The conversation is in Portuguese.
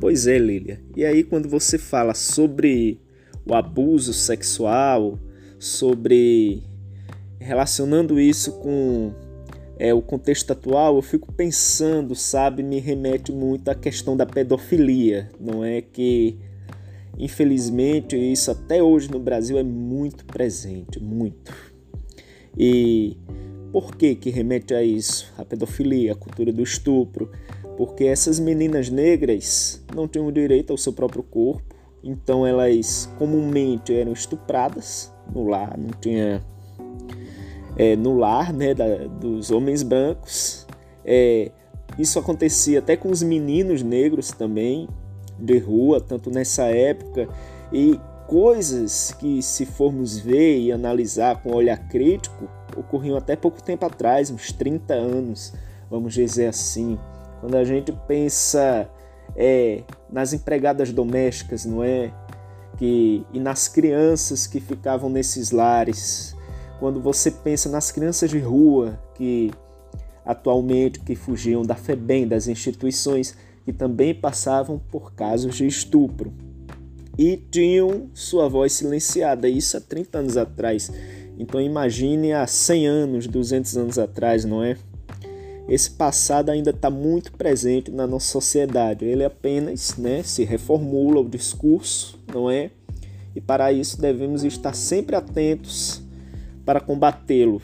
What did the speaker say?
Pois é, Lilia. E aí, quando você fala sobre o abuso sexual, sobre relacionando isso com é, o contexto atual, eu fico pensando, sabe, me remete muito à questão da pedofilia, não é que infelizmente isso até hoje no Brasil é muito presente, muito. E por que que remete a isso? A pedofilia, a cultura do estupro, porque essas meninas negras não tinham direito ao seu próprio corpo, então elas comumente eram estupradas no lar, não tinha é, no lar né, da, dos homens brancos. É, isso acontecia até com os meninos negros também, de rua, tanto nessa época, e coisas que, se formos ver e analisar com olhar crítico, ocorriam até pouco tempo atrás, uns 30 anos, vamos dizer assim. Quando a gente pensa é, nas empregadas domésticas, não é? Que, e nas crianças que ficavam nesses lares. Quando você pensa nas crianças de rua que atualmente que fugiam da FEBEM, das instituições que também passavam por casos de estupro e tinham sua voz silenciada, isso há 30 anos atrás. Então imagine há 100 anos, 200 anos atrás, não é? Esse passado ainda está muito presente na nossa sociedade. Ele apenas né, se reformula o discurso, não é? E para isso devemos estar sempre atentos para combatê-lo.